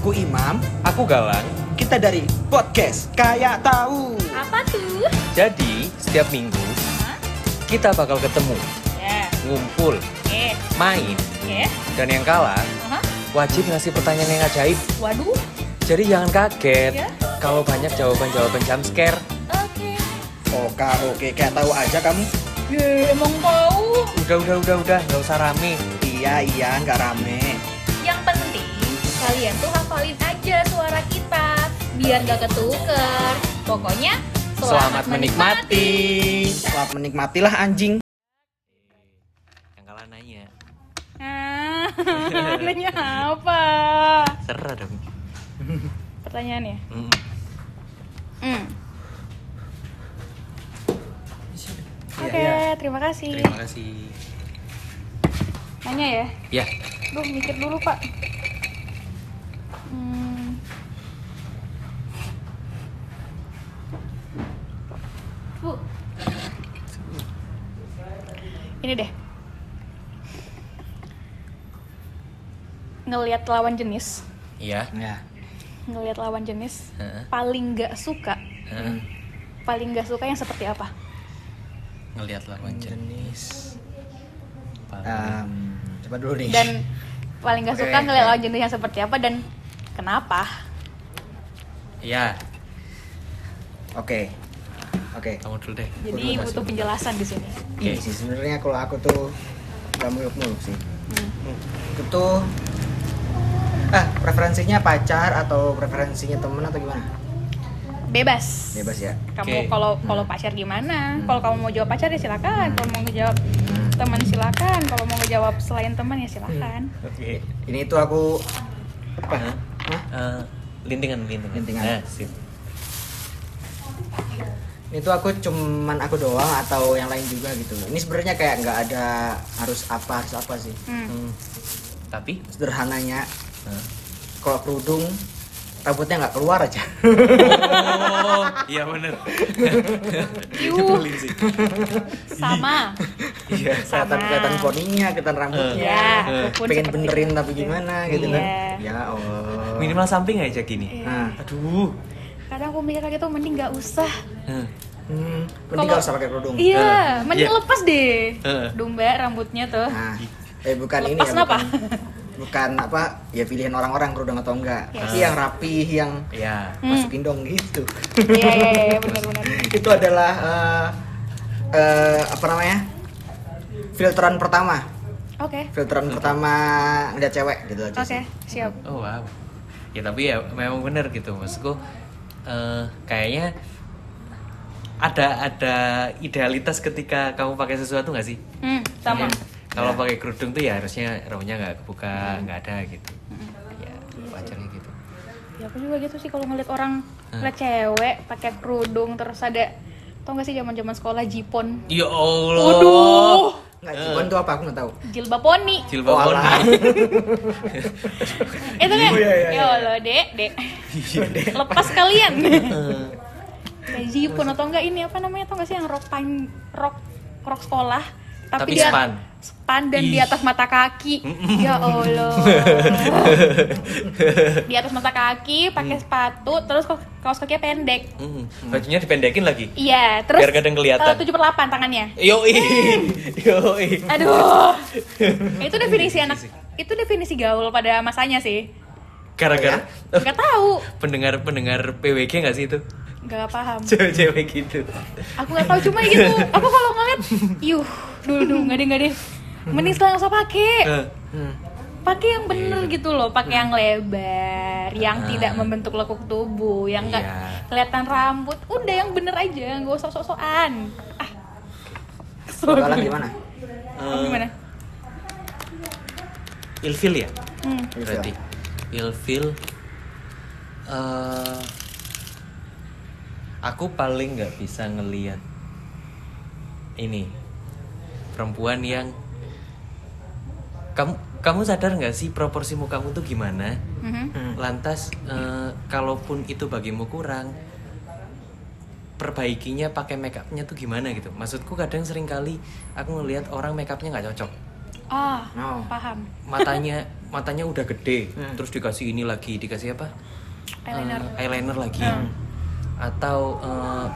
Aku Imam, Aku Galang. kita dari podcast Kayak Tahu. Apa tuh? Jadi, setiap minggu Hah? kita bakal ketemu, Ya, ngumpul, oke, main, oke. dan yang kalah Aha. wajib ngasih pertanyaan yang ajaib. Waduh, Jadi jangan kaget Ya. kalau banyak jawaban-jawaban jump scare. oke. Oke, oke, kayak tahu aja kamu. Ye, emang tahu. Udah, udah, udah, udah, nggak usah rame. Iya, iya, nggak rame. Kalian tuh hafalin aja suara kita biar gak ketuker. Pokoknya Selamat menikmati. Selamat menikmatilah anjing. Yang kalah nanya. Ah, nanya apa? Serah dong. Pertanyaannya. Mm. Hmm. Oke, Iya, terima kasih. Terima kasih. Nanya ya. Ya, Duh, mikir dulu, Pak. Ini deh. Ngelihat lawan jenis, iya. Ya. ngelihat lawan jenis Heeh. paling nggak suka, Heeh. paling nggak suka yang seperti apa? Ngelihat lawan jenis. Paling- Em, coba dulu nih. Dan paling nggak suka ngelihat lawan jenis yang seperti apa dan kenapa? Iya, Oke. Oke. kamu dulu deh. Jadi butuh penjelasan di sini. Ini Oke. sih sebenarnya kalau aku tuh nggak muluk-muluk sih. Hmm. Itu tuh ah preferensinya pacar atau preferensinya temen atau gimana? Bebas. Bebas ya. Kamu kalau kalau pacar gimana? Hmm. Kalau kamu mau jawab pacar ya silakan. Kalau mau ngejawab Hmm. teman silakan. Kalau mau ngejawab selain teman ya silakan. Oke. Ini tuh aku apa? Hah? Hah? Eh, lintingan, lintingan. Lintingan. Nah, sip. Ini tuh aku cuman aku doang atau yang lain juga gitu. Ini sebenarnya kayak nggak ada harus apa harus apa sih. Hmm. Hmm. Tapi, Sederhananya Hah? kalau kerudung rambutnya nggak keluar aja. Oh, iya bener. Yuh. Nyebelin sih. Sama. Iya. kelihatan Sama. kelihatan poninya, kelihatan rambutnya. Aku pun Pengen benerin itu. tapi gimana gitu kan. Iya. Ya Allah. Minimal samping aja gini. Nah, Aduh. Kadang aku mikir kayak gitu mending nggak usah. Hah. hmm, mending Kalau- nggak usah pakai kerudung. Iya, Eh, mending iya. lepas deh. Eh. Domba rambutnya tuh. Nah, eh bukan ini Lepas ya. kenapa? Bukan, bukan apa ya pilihan orang-orang kerudung atau enggak. Yes. Tapi yang rapi, yang Iya. Hmm. masukin dong gitu. Iya iya iya benar-benar. itu adalah eh, eh, apa namanya filteran pertama Oke. filteran pertama ngeliat cewek gitu aja Oke, sih. siap. Oh wow. Ya tapi ya memang bener gitu maksudku eh, kayaknya ada ada idealitas ketika kamu pakai sesuatu nggak sih? Hmm, sama. Kayak Kalau pakai kerudung tuh ya harusnya rambutnya nggak kebuka, nggak ada gitu. Ya wajarnya gitu. Ya aku juga gitu sih kalau ngeliat orang Hah? ngeliat cewek pakai kerudung terus ada tau gak sih zaman zaman sekolah jipon Ya Allah. Waduh. Nggak jibon tuh apa? Aku nggak tahu. Jilbab poni Jilbab Oh, poni. itu kan iya, iya, ya iya. Allah dek dek. Lepas kalian. Kayak jipon atau enggak ini apa namanya? Tau gak sih yang rok pan rok rok sekolah? Tapi, Tapi dia span. Span dan di atas mata kaki ya Allah di atas mata kaki pakai sepatu terus kaos- kaos kakinya pendek Hmm, Bajunya dipendekin lagi. Iya, terus Biar kadang kelihatan. eh, 7 per 8 tangannya. Yoi. Yoi. Aduh. itu definisi anak itu definisi gaul pada masanya sih. Gara-gara Gak tahu, pendengar-pendengar PWG nggak sih itu? Gak paham. Cewek-cewek gitu. Aku gak tahu cuma gitu. Aku kalau ngeliat, yuh, dulu dulu nggak deh nggak deh. Mending sekarang nggak usah pakai. Eh, Hmm. Pakai yang bener gitu loh, pakai yang lebar, yang Ah. tidak membentuk lekuk tubuh, yang nggak Iya. kelihatan rambut. Udah yang bener aja, nggak usah sok-sokan. Ah. Kalian gimana eh, gimana? Ilfil ya? Hmm. Berarti ilfil eh aku paling nggak bisa ngelihat ini perempuan yang kamu kamu sadar nggak sih proporsi mukamu tuh gimana Mhm. Hmm. lantas eh, kalaupun itu bagimu kurang perbaikinya pakai makeupnya tuh gimana gitu maksudku kadang sering kali aku ngelihat orang makeupnya nggak cocok Ah, Oh. paham. matanya matanya udah gede Hmm. terus dikasih ini lagi dikasih apa Eyeliner. Eh, eyeliner lagi Hmm. Atau eh,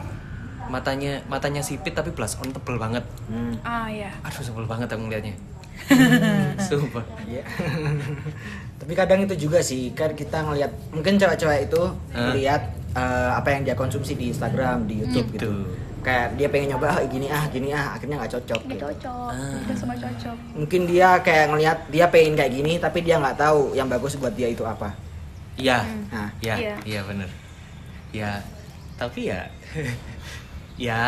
matanya matanya sipit tapi blush on tebel banget Hmm. Ah, ya. aduh sebel banget aku ngeliatnya sumpah Iya. Tapi kadang itu juga sih, kan kita ngelihat mungkin cewek-cewek itu Hah? melihat eh, apa yang dia konsumsi di Instagram, di YouTube Gitu. gitu. Kayak dia pengen nyoba ah, gini ah, gini ah, akhirnya nggak cocok. Gak gitu. cocok. Ah. Tidak semua cocok. Mungkin dia kayak ngelihat dia pengen kayak gini, tapi dia nggak tahu yang bagus buat dia itu apa. iya Hmm. Nah, ya Iya. iya bener ya tapi ya ya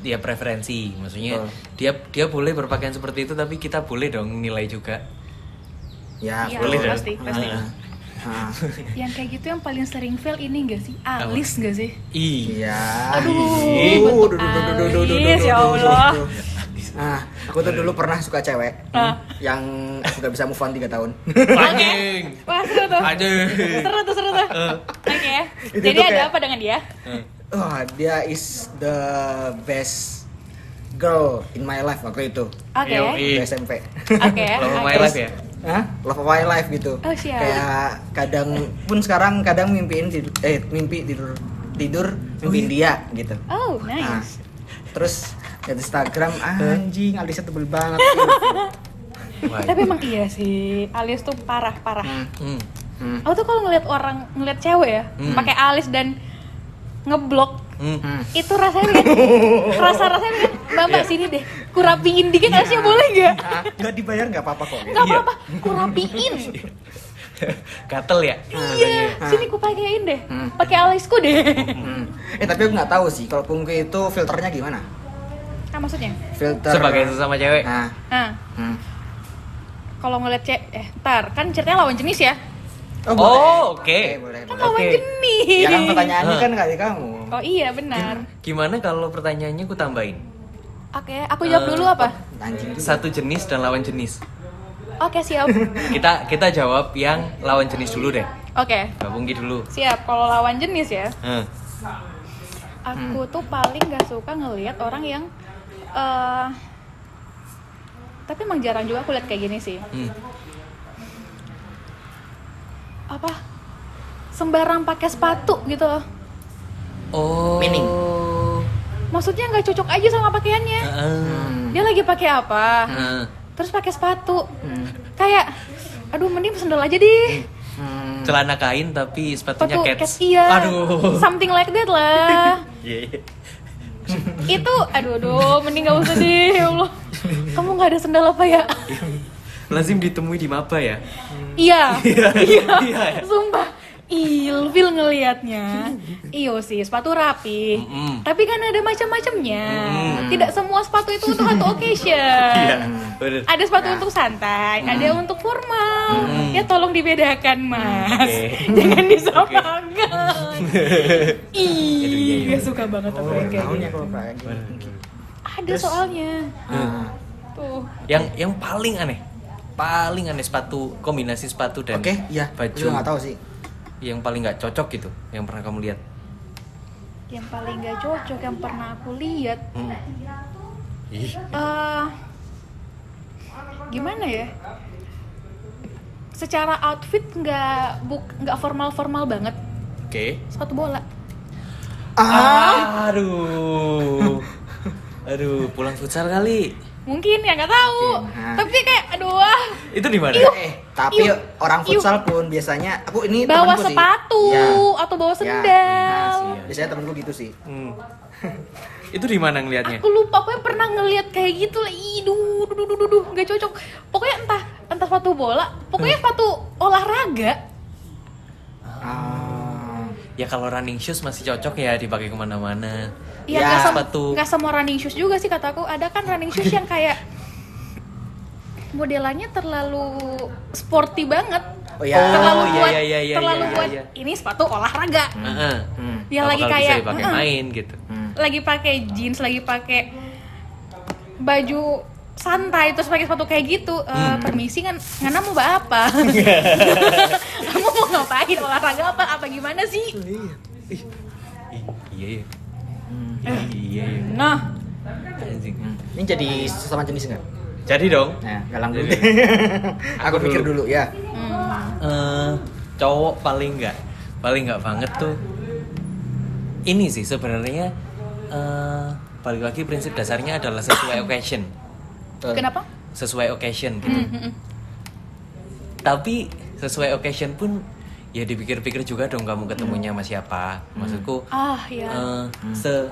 dia preferensi maksudnya Betul. dia dia boleh berpakaian seperti itu tapi kita boleh dong nilai juga ya Iya, boleh dong. pasti, pasti. Ah. Nah, Yang kayak gitu yang paling sering fail ini gak sih? Alis gak sih? iya. Aduh, alis, ya Allah. Nah, aku tuh dulu pernah suka cewek Ah. yang aku gak bisa move on 3 tahun. anjing Wah seru tuh. Aduh. Seru tuh, seru tuh. Oke. Itu Jadi ada kayak- apa dengan dia? Eh, Wah, dia is the best girl in my life waktu itu. Oke. Waktu SMP. Oke. Love of my life ya Hah? Love of my life gitu. Oh, siap. Kayak kadang pun sekarang kadang mimpiin tidur, eh mimpi tidur tidur mimpiin dia gitu. Oh, Nah, nice. terus liat Instagram anjing alisnya tebel banget. Wah, Tapi emang iya sih, alis tuh parah parah. Hmm, hmm. Hmm, Aku tuh kalau ngeliat orang ngeliat cewek ya, Hmm. pakai alis dan ngeblok Hmm. hmm. itu rasanya kan rasa rasanya kan mbak mbak Iya. sini deh kurapiin dikit alisnya boleh nggak Ah, nggak dibayar nggak apa-apa kok. nggak Iya. apa-apa kurapiin gatel ya iya Ah. sini ku pakein deh Hmm. pakai alisku deh Hmm. Eh tapi aku nggak tahu sih kalau pungki itu filternya gimana. ah maksudnya Filter. sebagai sesama cewek Nah, nah hmm. kalau ngeliat cewek eh tar kan ceritanya lawan jenis ya Oh, boleh. oke. boleh, kan boleh. lawan Oke. jenis Ya kan pertanyaannya kan nggak di kamu. oh iya benar gimana kalau pertanyaannya ku tambahin oke aku jawab Eh, dulu apa Anjing juga. satu jenis dan lawan jenis oke siap kita kita jawab yang lawan jenis dulu deh oke gabung gitu dulu siap kalau lawan jenis ya Eh, aku tuh paling gak suka ngelihat orang yang eh tapi emang jarang juga aku lihat kayak gini sih hmm. Apa? Sembarang pakai sepatu gitu. Loh oh. Meaning? maksudnya nggak cocok aja sama pakaiannya. Heeh. Hmm. dia lagi pakai apa? Heeh. terus pakai sepatu. Hmm. kayak aduh mending sendal aja deh. Hmm. celana kain tapi sepatunya sepatu cats. cats iya. Aduh. Something like that lah. Itu aduh aduh mending gak usah deh ya Allah. Kamu nggak ada sendal apa ya lazim ditemui di maba ya? Iya. Iya, iya. Iya. sumpah. Ilfil ngelihatnya iyo sih sepatu rapi. Mm-mm. tapi kan ada macam-macamnya. Mm. tidak semua sepatu itu untuk satu occasion. Iya bener. Ada sepatu Ya. untuk santai ada untuk formal. Mm. ya tolong dibedakan mas. Oke. jangan disamakan. Iya, ih iya. gak suka banget Oh, yang kayak gini. Ada soalnya. Ah. tuh. Yang yang paling aneh paling aneh sepatu kombinasi sepatu dan Oke, iya. Baju. nggak tahu sih. yang paling nggak cocok gitu yang pernah kamu lihat? Yang paling gak cocok yang pernah aku lihat? Hmm. Eh gimana ya? Secara outfit nggak buk nggak formal formal banget. Oke. Sepatu bola. Ah. aduh. Aduh pulang futsal kali mungkin ya nggak tahu Mungkin, nah. tapi kayak aduh ah, itu di mana Eh, tapi Yuk. orang futsal pun biasanya aku ini bawa temanku sih. sepatu Ya. atau bawa Ya, sendal nah sih. Biasanya temenku gitu sih. Hmm. itu di mana ngelihatnya aku lupa pokoknya pernah ngeliat kayak gitu lah ih duh duh duh duh, duh nggak cocok pokoknya entah entah sepatu bola pokoknya sepatu olahraga Ah. Ya kalau running shoes masih cocok ya dipakai ke mana-mana ya Ya. nggak sem- nggak semua running shoes juga sih kataku ada kan running shoes yang kayak modelannya terlalu sporty banget Oh ya. terlalu iya, buat iya, iya, iya, terlalu iya, buat iya. ini sepatu olahraga Heeh. Hmm. yang Apa lagi bisa kayak main gitu Hmm. lagi pakai jeans lagi pakai baju santai terus pakai sepatu kayak gitu Eh, Hmm. permisi kan ngana mau apa kamu mau ngapain olahraga apa apa gimana sih Ih, iya iya Hmm. iya iya nah Anjing. Ini jadi sesama jenis nggak? Jadi dong. Nah, galang dulu. Aku pikir dulu. ya. Hmm. eh cowok paling nggak paling nggak banget tuh ini sih sebenarnya eh balik lagi prinsip dasarnya adalah sesuai occasion. Kenapa? sesuai occasion gitu. Hmm, hmm, hmm. tapi sesuai occasion pun ya dipikir-pikir juga dong kamu ketemunya sama siapa. Maksudku Ah ya. eh, se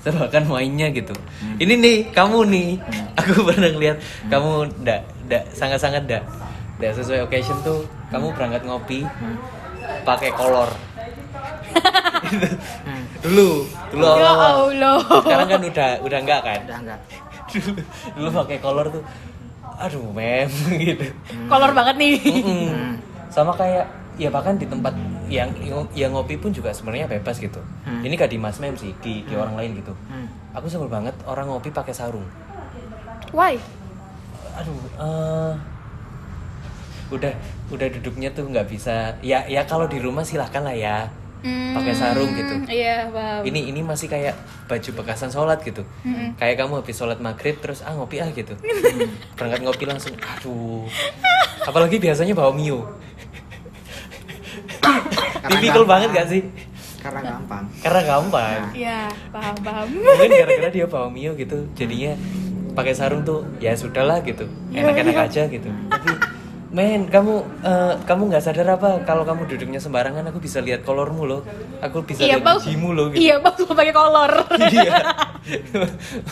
sebakan mainnya gitu. Ini nih kamu nih. Aku pernah lihat kamu ndak ndak sangat sangat ndak. Ndak sesuai occasion tuh kamu berangkat ngopi pakai kolor. Hmm. dulu dulu ya Allah. sekarang kan udah udah enggak kan? Udah enggak. dulu, dulu pakai kolor tuh aduh mem gitu Kolor banget nih. Mm-mm. sama kayak ya bahkan di tempat yang yang ngopi pun juga sebenarnya bebas gitu Hmm. ini gak di mas mem sih di, di orang lain gitu Hmm. aku sebel banget orang ngopi pakai sarung Why? aduh eh, udah udah duduknya tuh nggak bisa ya ya kalau di rumah silahkan lah ya Hmm, Pakai sarung gitu. Iya, paham. ini ini masih kayak baju bekasan sholat gitu Mm-mm. kayak kamu habis sholat maghrib terus ah ngopi ah gitu berangkat ngopi langsung aduh apalagi biasanya bawa mio tipikal banget gak sih Karena gampang. karena gampang Iya, paham, paham. mungkin gara-gara dia bawa mio gitu jadinya pakai sarung tuh ya sudahlah gitu Iya, enak-enak iya. aja gitu tapi men kamu eh, kamu nggak sadar apa kalau kamu duduknya sembarangan aku bisa lihat kolormu loh. Aku bisa Iya, lihat gigimu loh gitu. Iya, bau pakai kolor. iya.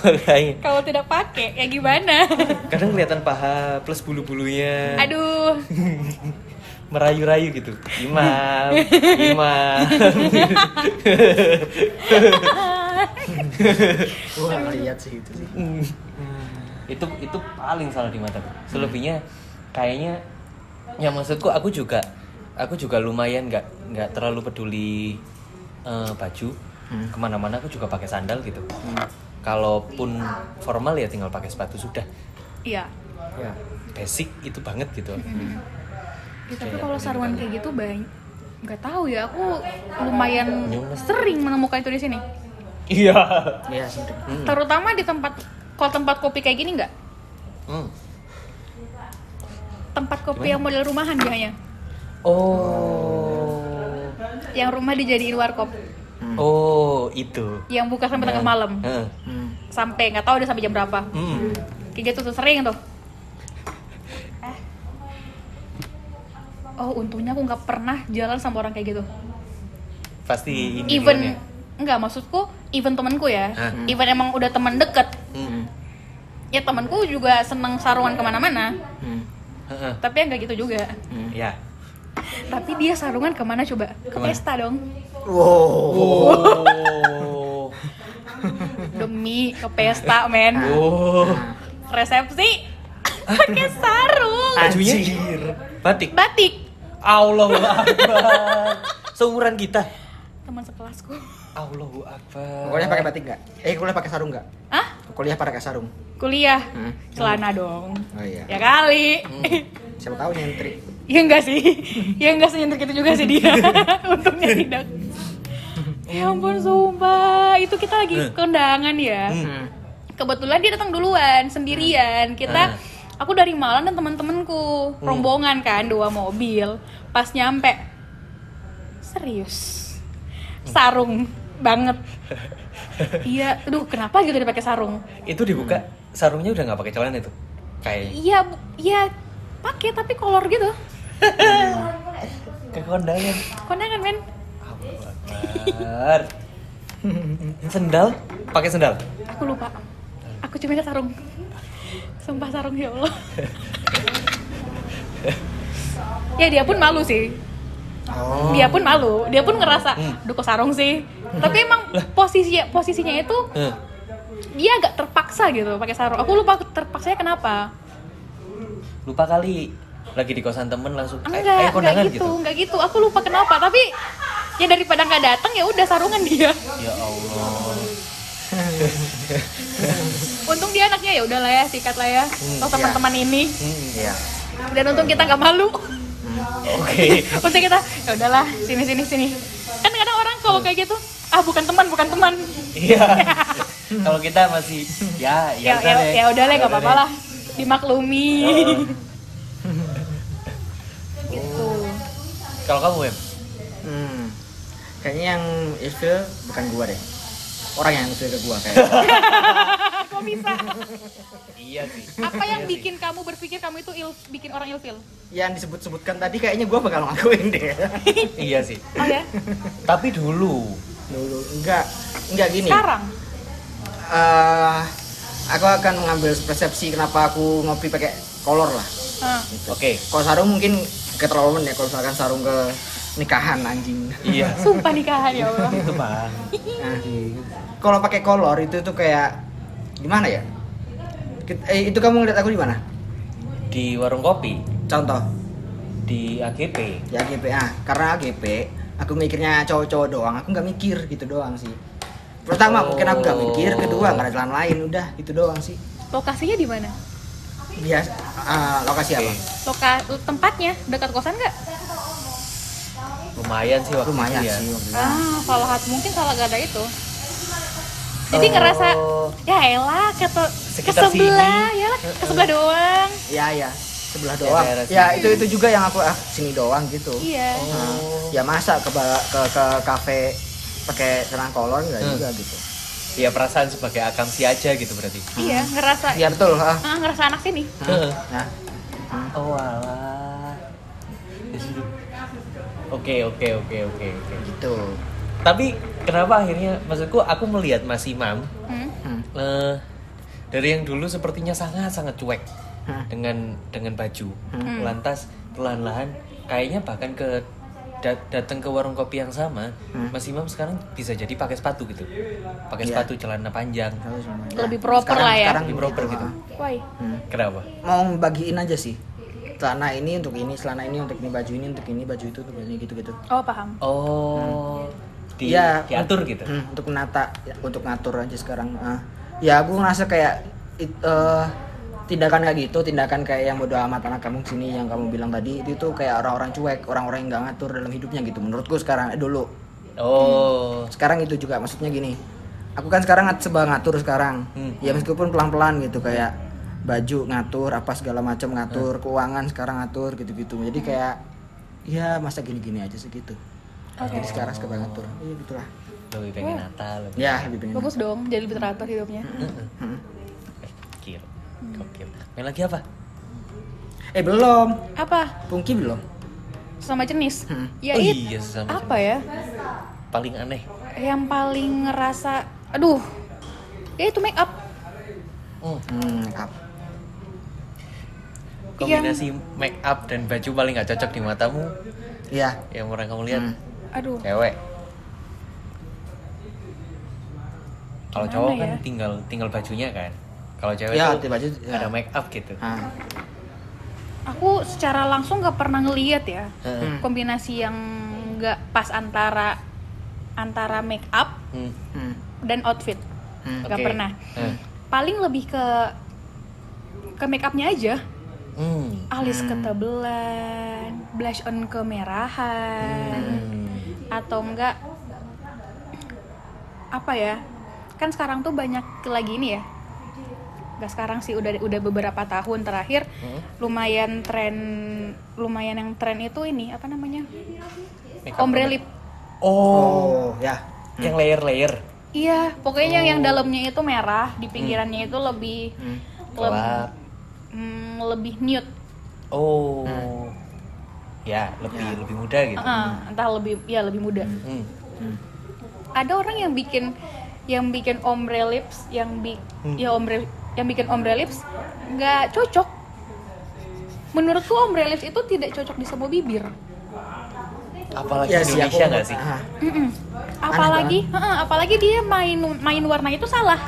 Makanya. Kalau tidak pakai, ya gimana? kadang kelihatan paha plus bulu-bulunya. Aduh. merayu-rayu gitu. Imam imam. Wah, lihat sih itu sih. itu itu paling salah di mataku selebihnya kayaknya ya maksudku aku juga aku juga lumayan nggak nggak terlalu peduli eh, baju Hmm. ke mana-mana aku juga pakai sandal gitu kalaupun formal ya tinggal pakai sepatu sudah Iya. Ya. basic itu banget gitu Ya, tapi kalau saruan kayak gitu banyak nggak tahu ya aku lumayan Nyules. sering menemukan itu di sini iya Iya. Hmm. terutama di tempat kalau tempat kopi kayak gini nggak Hmm. Tempat kopi yang model rumahan biasanya oh yang rumah dijadiin warkop Hmm. oh itu yang buka sampai tengah malam Heeh. Hmm. sampai nggak tahu udah sampai jam berapa Hmm. kayak gitu tuh sering tuh Eh. oh untungnya aku nggak pernah jalan sama orang kayak gitu pasti ini even ya. nggak maksudku even temanku ya Hah? even emang udah teman deket Hmm. ya temanku juga seneng sarungan ke mana-mana Hmm. Heeh. tapi ya nggak gitu juga Hmm. ya tapi dia sarungan ke mana coba ke Ke mana? pesta dong Wow. oh demi ke pesta men oh resepsi pakai sarung bajunya Anjir. batik batik Allahu Akbar seumuran kita teman sekelasku Allahu Akbar Kuliah pakai batik nggak? Eh, kuliah pakai sarung nggak? ah Kuliah pakai sarung. Kuliah. Hmm. celana dong. Oh iya. ya kali. Siapa tahu nyentrik. ya enggak sih. Ya enggak senyentrik itu juga sih dia. Untungnya tidak ya ampun sumpah. Itu kita lagi Hmm. kondangan ya. Hmm. kebetulan dia datang duluan sendirian. Kita Ah. aku dari Malang dan teman-temanku. Rombongan kan dua mobil. Pas nyampe serius. Sarung banget. Iya. Aduh kenapa gitu dia pakai sarung? Itu dibuka sarungnya udah nggak pakai celana itu? Kayak iya iya pakai tapi kolor gitu. Ke kondangan. Kondangan men. Akbar. Sendal? Pakai sendal? Aku lupa. Aku cuma lihat sarung. Sumpah sarung ya Allah. Ya dia pun malu sih. Oh. dia pun malu. Dia pun ngerasa Hmm. duh kok sarung sih? Tapi emang posisi posisinya itu Heeh. Dia agak terpaksa gitu pakai sarung. Aku lupa terpaksanya kenapa. Lupa kali. Lagi di kosan temen langsung "Ayo- enggak ayo enggak kondangan gitu. enggak gitu. Aku lupa kenapa tapi ya daripada nggak datang ya udah sarungan dia. Ya Allah. Untung dia anaknya ya udahlah ya sikat lah ya Hmm, teman-teman ini. Hmm, Iya. dan untung kita nggak malu. Oke. Untung kita ya udahlah sini sini sini. Kan kadang orang kalau kayak gitu ah bukan teman bukan teman. Iya kalau kita masih ya ya ya udah ya, ya udah lah nggak apa-apa lah dimaklumi gitu Kalau kamu Wem? Hmm. Kayaknya yang ilfil bukan gua deh. Orang yang ilfil ke gua kayak. kok bisa Iya sih. apa yang bikin kamu berpikir kamu itu il, bikin orang ilfil yang disebut-sebutkan tadi kayaknya gua bakal ngelakuin deh. iya sih. oh ya Tapi dulu. Dulu enggak enggak gini. sekarang Eh, aku akan mengambil persepsi kenapa aku ngopi pakai kolor lah. Hah. Oke. Kalau sarung mungkin keterlaluan ya kalau misalkan sarung ke nikahan anjing. Iya. sumpah nikahan ya Allah Itu bang. Nah, kalau pakai kolor itu tuh kayak gimana ya? Eh, itu kamu ngeliat aku di mana? Di warung kopi. Contoh Di AGP. di AGP ah karena AGP aku mikirnya cowok-cowok doang aku nggak mikir gitu doang sih pertama Oh. mungkin aku nggak mikir. Kedua nggak ada jalan lain. Udah itu doang sih. Lokasinya di mana? Biasa ah, lokasi apa. Loka tempatnya dekat kosan nggak? Lumayan sih waktu lumayan itu ya. sih waktu ah hat mungkin salah gak ada itu. Jadi ngerasa Oh. ya elah ke, ke sebelah ya lah, ke sebelah doang. Ya ya sebelah Ya, doang. ya sini. itu itu juga yang aku ah sini doang gitu. Iya. Nah, ya masa ke ke ke kafe pakai celana kolor nggak Hmm. juga gitu Ya perasaan sebagai akamsi aja gitu berarti. iya ngerasa ya betul ah ah, ngerasa anak sini Heeh. nah Oh alah. Oke oke oke oke oke. gitu Tapi kenapa akhirnya maksudku aku melihat Mas Imam Hmm. Hmm. eh, dari yang dulu sepertinya sangat sangat cuek Hmm. dengan dengan baju. Hmm. Lantas perlahan-lahan kayaknya bahkan ke da- datang ke warung kopi yang sama, Hmm. Mas Imam sekarang bisa jadi pakai sepatu gitu. Pakai Iya. sepatu celana panjang. Lebih proper lah ya. sekarang Lebih proper gitu. ah. why Hmm. Kenapa? mau bagiin aja sih celana ini untuk ini celana ini untuk ini baju ini untuk ini baju itu untuk ini gitu gitu oh paham Oh, di, Iya. diatur gitu. Hmm, untuk menata ya, untuk ngatur aja sekarang ah. ya aku ngerasa kayak it- eh, tindakan kayak gitu tindakan kayak yang bodo amat anak kamu sini yang kamu bilang tadi itu tuh kayak orang-orang cuek orang-orang yang nggak ngatur dalam hidupnya gitu. Menurutku sekarang eh, dulu. Oh, sekarang itu juga maksudnya gini. Aku kan sekarang ngat- sebab ngatur sekarang. Hmm. ya meskipun pelan-pelan gitu kayak baju ngatur apa segala macam ngatur keuangan sekarang ngatur gitu-gitu. Jadi kayak ya masa gini-gini aja segitu jadi sekarang suka ngatur. Iya gitulah. Lebih pengen Natal. Lebih ya lebih pengen bagus dong jadi lebih teratur hidupnya. Hmm. Gokil. Main lagi apa? eh belum apa Pungki belum sama jenis Hmm. ya oh iya sesama apa ya paling aneh. yang paling ngerasa aduh ya itu make up Hmm. hmm, make up Kombinasi make up dan baju paling nggak cocok di matamu iya yang pernah kamu lihat Hmm. aduh cewek. Kalau cowok ya? kan tinggal tinggal bajunya kan. Kalau cewek Ya, tuh baju, ya. ada make up gitu. Ah. aku secara langsung nggak pernah ngeliat ya. Hmm. kombinasi yang nggak pas antara antara make up Hmm. Hmm. dan outfit Hmm. nggak Oke. pernah Hmm. paling lebih ke ke make upnya aja Hmm. alis Hmm. ketebelan blush on kemerahan Hmm. atau enggak apa ya kan sekarang tuh banyak lagi ini ya nggak sekarang sih udah udah beberapa tahun terakhir Hmm. lumayan tren lumayan yang tren itu ini apa namanya ombre lip Oh, oh ya yang layer-layer. iya pokoknya yang Oh. dalamnya itu merah di pinggirannya itu lebih Hmm. leb- Gelap. hmm, lebih nude Oh. Hmm. Ya, lebih Ya. lebih muda gitu. Heeh, entah lebih ya lebih muda Hmm. Hmm. ada orang yang bikin yang bikin ombre lips yang bi Hmm. ya ombre yang bikin ombre lips nggak cocok menurutku ombre lips itu tidak cocok di semua bibir Apalagi ya sih Indonesia nggak sih? Ah. Ah. Mm-mm. apalagi heeh, apalagi dia main main warna itu salah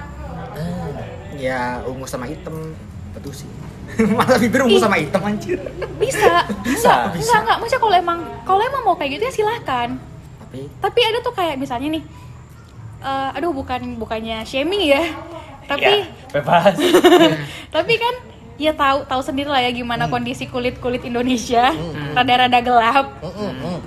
Ah. ya ungu sama hitam betul sih masa bibir ungu sama hitam anjir bisa Bisa. enggak enggak enggak maksudnya kalau emang kalau emang mau kayak gitu ya silahkan tapi tapi ada tuh kayak misalnya nih eh, aduh bukan bukannya shaming ya tapi Ya, bebas. tapi kan ya tahu tahu sendiri lah ya gimana kondisi kulit kulit Indonesia. Hmm. rada-rada gelap. Mm, mm, mm.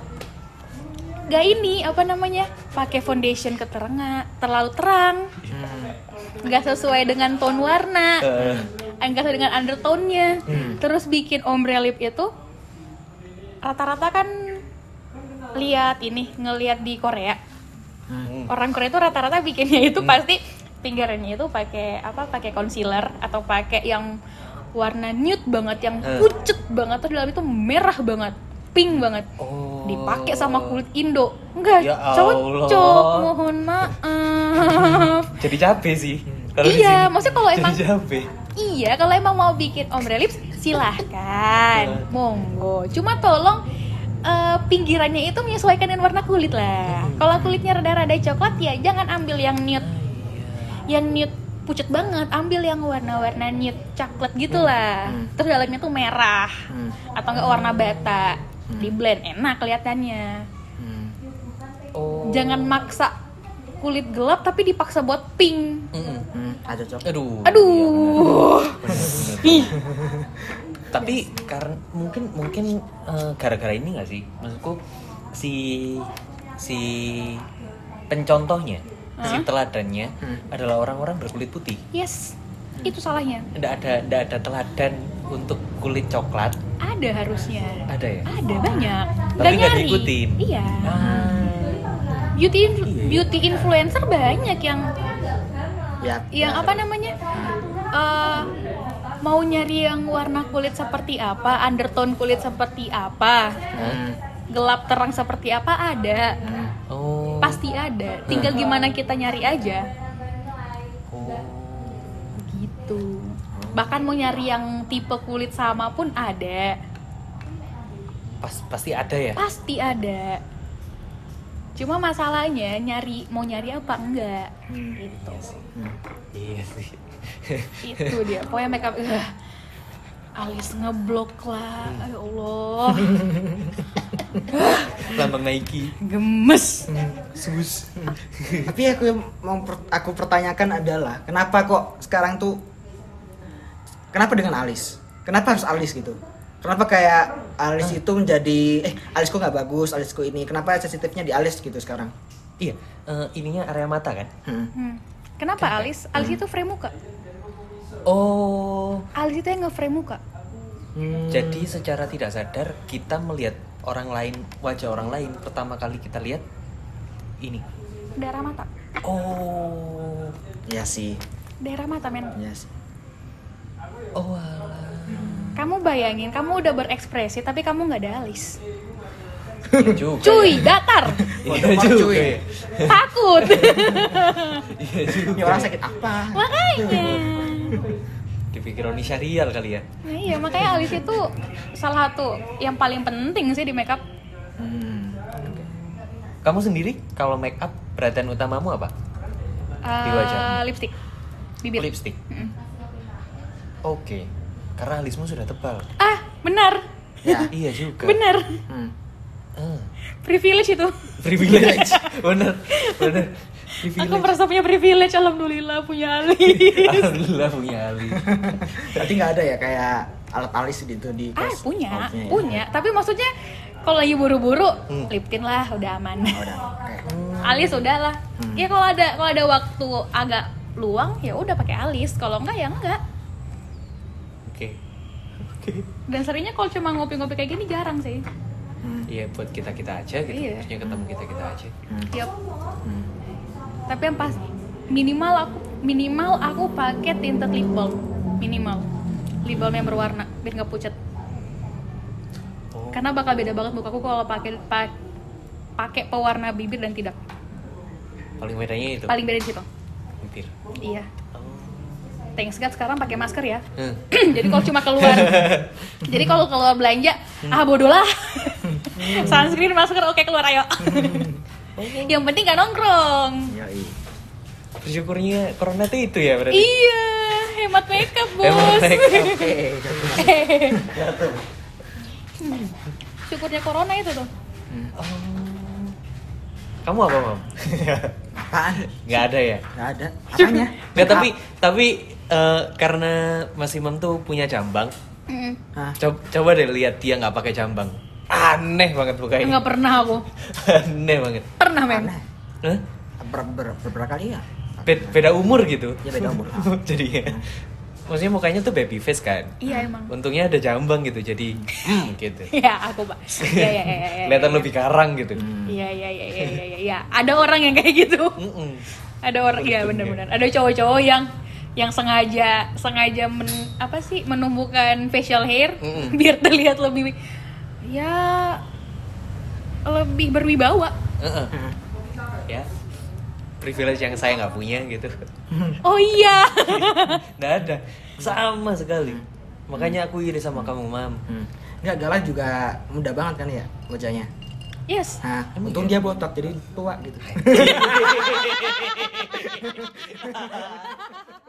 gak ini apa namanya pakai foundation keterangan terlalu terang. Hmm, nggak sesuai dengan tone warna. Eh, enggak sesuai dengan undertone-nya. Terus bikin ombre lip itu rata-rata kan lihat ini ngelihat di Korea. Hmm. orang Korea itu rata-rata bikinnya itu pasti pinggirannya itu pakai apa pakai concealer atau pakai yang warna nude banget yang Eh. pucet banget terus dalam itu merah banget pink banget Oh. dipakai sama kulit Indo enggak Ya cocok Allah. mohon maaf Jadi capek sih. Kalau Iya, maksudnya kalau emang- capek. Iya, kalau emang mau bikin ombre lips silahkan, monggo. Cuma tolong eh, pinggirannya itu menyesuaikan dengan warna kulit lah. Kalau kulitnya rada-rada coklat ya jangan ambil yang nude, yang nude pucet banget. Ambil yang warna-warna nude coklat gitu lah. Terus dalamnya tuh merah Hmm. atau enggak warna bata. Di blend enak kelihatannya. Hmm. Oh. Jangan maksa kulit gelap tapi dipaksa buat pink. Mm-mm. Hmm. Ah, cocok. Aduh. Aduh. Ih. Tapi karena mungkin mungkin eh, gara-gara ini nggak sih? Maksudku si si pencontohnya, si teladannya adalah orang-orang berkulit putih. Yes, itu salahnya. Nggak ada nggak ada teladan untuk kulit coklat. Ada harusnya. Ada ya? Ada banyak. Tapi nggak nyari. diikutin. Iya. Ah. Beauty influ- beauty influencer banyak yang Ya. yang apa namanya? eh, mau nyari yang warna kulit seperti apa, undertone kulit seperti apa, Hmm. gelap terang seperti apa ada. Oh. Pasti ada. Tinggal gimana kita nyari aja. Gitu. Bahkan mau nyari yang tipe kulit sama pun ada. Pas pasti ada ya. Pasti ada. Cuma masalahnya nyari mau nyari apa enggak gitu. Iya sih. Itu dia. Pokoknya makeup uh, alis ngeblok lah. Ya Allah. Lambang Nike. Gemes. Sus. Tapi aku yang mau per- aku pertanyakan adalah kenapa kok sekarang tuh kenapa dengan alis? Kenapa harus alis gitu? Kenapa kayak alis itu menjadi eh alisku nggak bagus, alisku ini. Kenapa sensitifnya di alis gitu sekarang? Iya, eh, ininya area mata kan? Hmm. Hmm. Kenapa alis? Alis itu frame muka. Oh, Alis itu yang nge-frame muka. Hmm. jadi secara tidak sadar kita melihat orang lain, wajah orang lain pertama kali kita lihat ini. Daerah mata. Oh, Iya sih. Daerah mata men. Iya sih. oh alah. Kamu bayangin, kamu udah berekspresi tapi kamu nggak ada alis. Juga. Cuy, datar. Iya Waduh, juga. cuy. ya. Takut. Iya juga. Ini orang sakit apa? Makanya. Dipikir Oni Syarial kali ya. Nah, iya, makanya alis itu salah satu yang paling penting sih di makeup. Hmm. Kamu sendiri kalau make up perhatian utamamu apa? Eh, Di wajah. lipstick. Bibir. Lipstick. Mm. Oke. Karena alismu sudah tebal. Ah, benar. Ya. Iya juga. Benar. Hmm. Ah, Privilege itu. Privilege. bener, bener. Aku Privilege. merasa punya privilege, alhamdulillah punya alis. Alhamdulillah punya alis. Berarti nggak ada ya kayak alat alis gitu di ah, punya, Oh, ya. punya. Tapi maksudnya kalau lagi buru-buru, Hmm. lip tint lah, udah aman. Oh, udah. Oke. alis udah lah. Hmm. Ya kalau ada kalau ada waktu agak luang, ya udah pakai alis. Kalau enggak ya enggak. Oke. Oke. Dan seringnya kalau cuma ngopi-ngopi kayak gini jarang sih. Hmm. Iya buat kita kita aja gitu. Iya. Maksudnya ketemu kita kita aja. Hmm. Yup. Hmm. Tapi yang pas minimal aku minimal aku pakai tinted lip balm minimal lip balm yang berwarna biar nggak pucat Oh. karena bakal beda banget mukaku kalau pakai pa- pakai pewarna bibir dan tidak Paling bedanya itu. paling beda di situ Bibir. iya Oh. thanks God sekarang pakai masker ya Hmm. jadi kalau cuma keluar jadi kalau keluar belanja ah bodoh lah sunscreen masker oke keluar ayo yang penting gak nongkrong Yoi. Bersyukurnya corona tuh itu ya berarti. iya hemat makeup bos Hemat makeup. Oke. syukurnya corona itu tuh Oh. Kamu apa, Mam? Apaan? Nggak ada ya? Nggak ada. Apanya? Nggak, tapi tapi eh, karena Mas Imam tuh punya jambang, Mm. Coba, coba deh lihat dia nggak pakai jambang. Aneh banget mukanya. nggak pernah aku Aneh banget. pernah men. Hah? Ber, ber, beberapa kali ya? Be- beda umur gitu. Ya beda umur. Jadi ya. maksudnya mukanya tuh baby face kan Iya emang. untungnya ada jambang gitu jadi hmm gitu Ya aku pak. Iya iya iya. iya, kelihatan iya. lebih karang gitu Iya iya iya iya iya iya. Ya, Ada orang yang kayak gitu. Mm-mm. Ada orang ya Untungnya. benar-benar. Ada cowok-cowok yang yang sengaja sengaja men, apa sih menumbuhkan facial hair Mm-mm. biar terlihat lebih ya lebih berwibawa. Heeh. ya privilege yang saya nggak punya gitu Oh iya. nggak ada sama sekali makanya aku iri sama kamu mam Hmm. Nggak, Gala juga muda banget kan ya wajahnya. Yes. Nah, Emang untung dia botak jadi tua gitu.